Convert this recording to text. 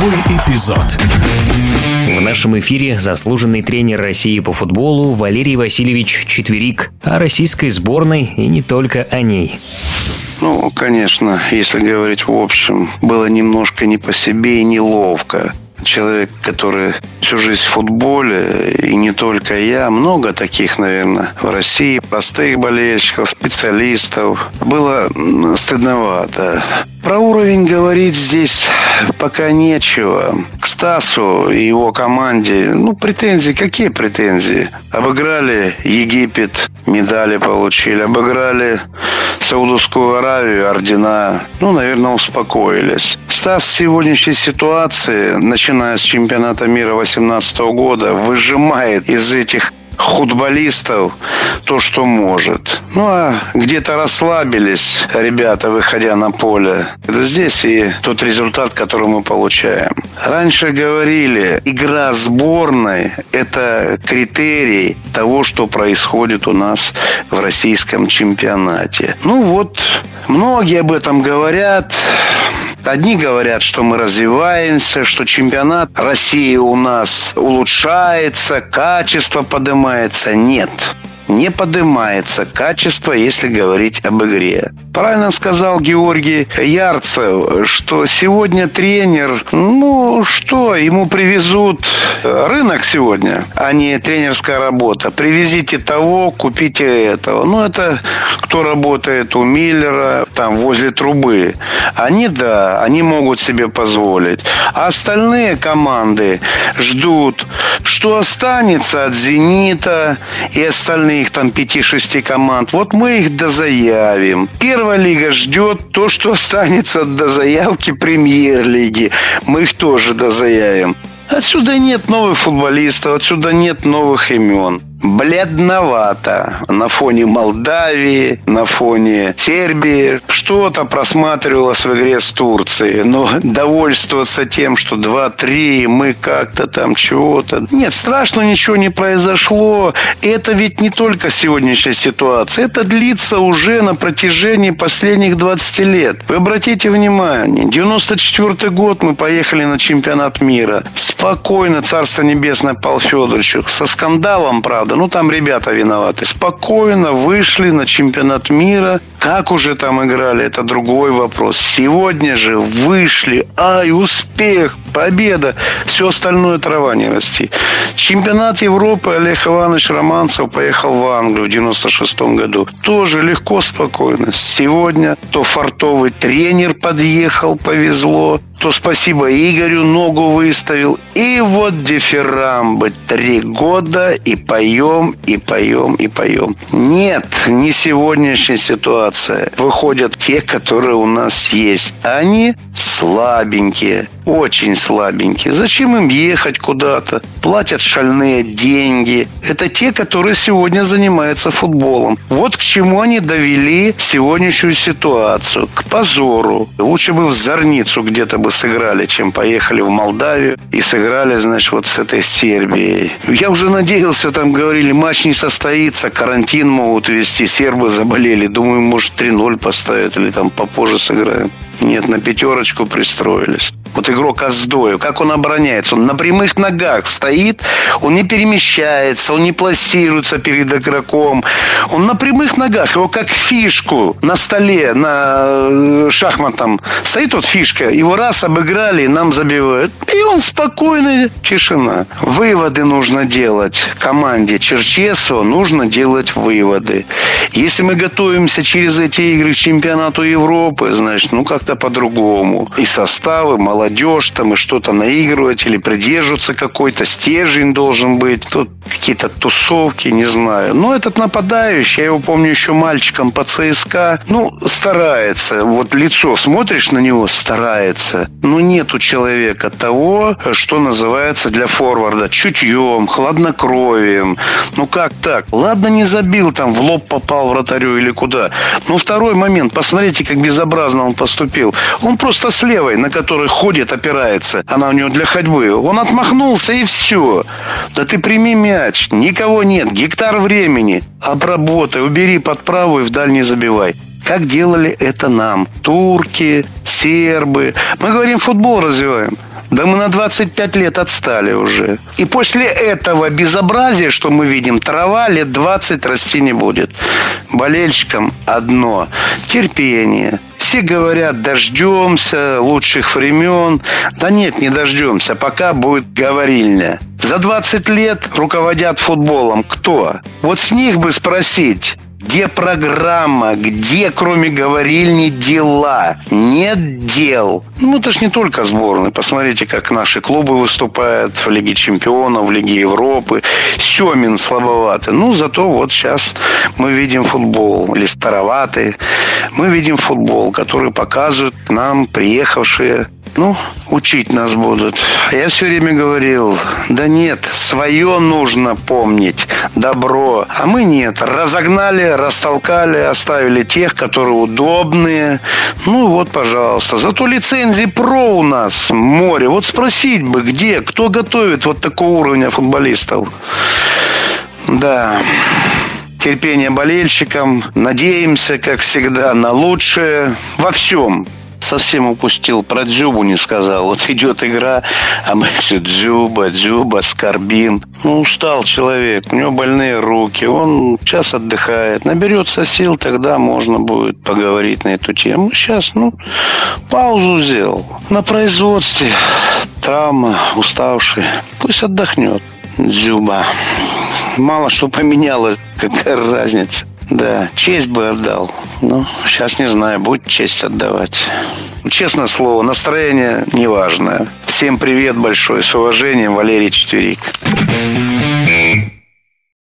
Игровой эпизод. В нашем эфире заслуженный тренер России по футболу Валерий Васильевич Четверик о российской сборной и не только о ней. Ну, конечно, если говорить в общем, было немножко не по себе и неловко человек, который всю жизнь в футболе, и не только я, много таких, наверное, в России, простых болельщиков, специалистов. Было стыдновато. Про уровень говорить здесь пока нечего. К Стасу и его команде, ну, претензии, какие претензии? Обыграли Египет, медали получили, обыграли Саудовскую Аравию, ордена, ну, наверное, успокоились. Стас в сегодняшней ситуации, начиная с чемпионата мира 2018 года, выжимает из этих футболистов то, что может. Ну, а где-то расслабились ребята, выходя на поле. Это здесь и тот результат, который мы получаем. Раньше говорили, игра сборной – это критерий того, что происходит у нас в российском чемпионате. Ну вот, многие об этом говорят. Одни говорят, что мы развиваемся, что чемпионат России у нас улучшается, качество поднимается. Нет не поднимается качество, если говорить об игре. Правильно сказал Георгий Ярцев, что сегодня тренер, ну что, ему привезут рынок сегодня, а не тренерская работа. Привезите того, купите этого. Ну, это кто работает у Миллера, там, возле трубы. Они, да, они могут себе позволить. А остальные команды ждут, что останется от «Зенита» и остальных там 5-6 команд. Вот мы их дозаявим. Первая лига ждет то, что останется до заявки премьер-лиги. Мы их тоже дозаявим. Отсюда нет новых футболистов, отсюда нет новых имен бледновато на фоне Молдавии, на фоне Сербии. Что-то просматривалось в игре с Турцией. Но довольствоваться тем, что 2-3, мы как-то там чего-то... Нет, страшно ничего не произошло. Это ведь не только сегодняшняя ситуация. Это длится уже на протяжении последних 20 лет. Вы обратите внимание, 94 год мы поехали на чемпионат мира. Спокойно, Царство Небесное Павел Федоровичу. Со скандалом, правда, надо. Ну, там ребята виноваты. Спокойно вышли на чемпионат мира. Как уже там играли, это другой вопрос. Сегодня же вышли. Ай, успех, победа. Все остальное трава не расти. Чемпионат Европы Олег Иванович Романцев поехал в Англию в 96 году. Тоже легко, спокойно. Сегодня то фартовый тренер подъехал, повезло то спасибо Игорю ногу выставил. И вот дифирамбы. Три года и поем, и поем, и поем. Нет, не сегодняшняя ситуация. Выходят те, которые у нас есть. Они слабенькие очень слабенькие. Зачем им ехать куда-то? Платят шальные деньги. Это те, которые сегодня занимаются футболом. Вот к чему они довели сегодняшнюю ситуацию. К позору. Лучше бы в Зорницу где-то бы сыграли, чем поехали в Молдавию и сыграли, значит, вот с этой Сербией. Я уже надеялся, там говорили, матч не состоится, карантин могут вести, сербы заболели. Думаю, может, 3-0 поставят или там попозже сыграем. Нет, на пятерочку пристроились. Вот игрок Аздою, как он обороняется? Он на прямых ногах стоит, он не перемещается, он не плассируется перед игроком. Он на прямых ногах, его как фишку на столе, на э, шахматом стоит вот фишка, его раз обыграли, нам забивают. И он спокойно, тишина. Выводы нужно делать команде Черчесова, нужно делать выводы. Если мы готовимся через эти игры к чемпионату Европы, значит, ну как-то по-другому. И составы, молодежь там, и что-то наигрывать или придерживаться какой-то стержень должен быть. Тут какие-то тусовки, не знаю. Но этот нападающий, я его помню еще мальчиком по ЦСКА, ну, старается. Вот лицо, смотришь на него, старается. Но нет у человека того, что называется для форварда чутьем, хладнокровием. Ну, как так? Ладно, не забил там, в лоб попал вратарю или куда. Но второй момент, посмотрите, как безобразно он поступил. Он просто с левой, на которой ходит, опирается. Она у него для ходьбы. Он отмахнулся и все. Да ты прими мяч. Никого нет. Гектар времени. Обработай. Убери под правую и в дальний забивай как делали это нам. Турки, сербы. Мы говорим, футбол развиваем. Да мы на 25 лет отстали уже. И после этого безобразия, что мы видим, трава лет 20 расти не будет. Болельщикам одно – терпение. Все говорят, дождемся лучших времен. Да нет, не дождемся, пока будет говорильня. За 20 лет руководят футболом кто? Вот с них бы спросить, где программа? Где, кроме говорильни, дела? Нет дел. Ну, это ж не только сборные. Посмотрите, как наши клубы выступают в Лиге Чемпионов, в Лиге Европы. Семин слабоватый. Ну, зато вот сейчас мы видим футбол. Или староватый. Мы видим футбол, который показывают нам приехавшие ну, учить нас будут. Я все время говорил, да нет, свое нужно помнить, добро. А мы нет, разогнали, растолкали, оставили тех, которые удобные. Ну вот, пожалуйста. Зато лицензии про у нас море. Вот спросить бы, где, кто готовит вот такого уровня футболистов. Да терпение болельщикам. Надеемся, как всегда, на лучшее во всем совсем упустил, про Дзюбу не сказал. Вот идет игра, а мы все Дзюба, Дзюба, скорбим. Ну, устал человек, у него больные руки, он сейчас отдыхает. Наберется сил, тогда можно будет поговорить на эту тему. Сейчас, ну, паузу сделал. На производстве травма, уставший. Пусть отдохнет. Дзюба. Мало что поменялось, какая разница. Да, честь бы отдал. Ну, сейчас не знаю, будет честь отдавать. Честное слово, настроение неважное. Всем привет большой, с уважением, Валерий Четверик.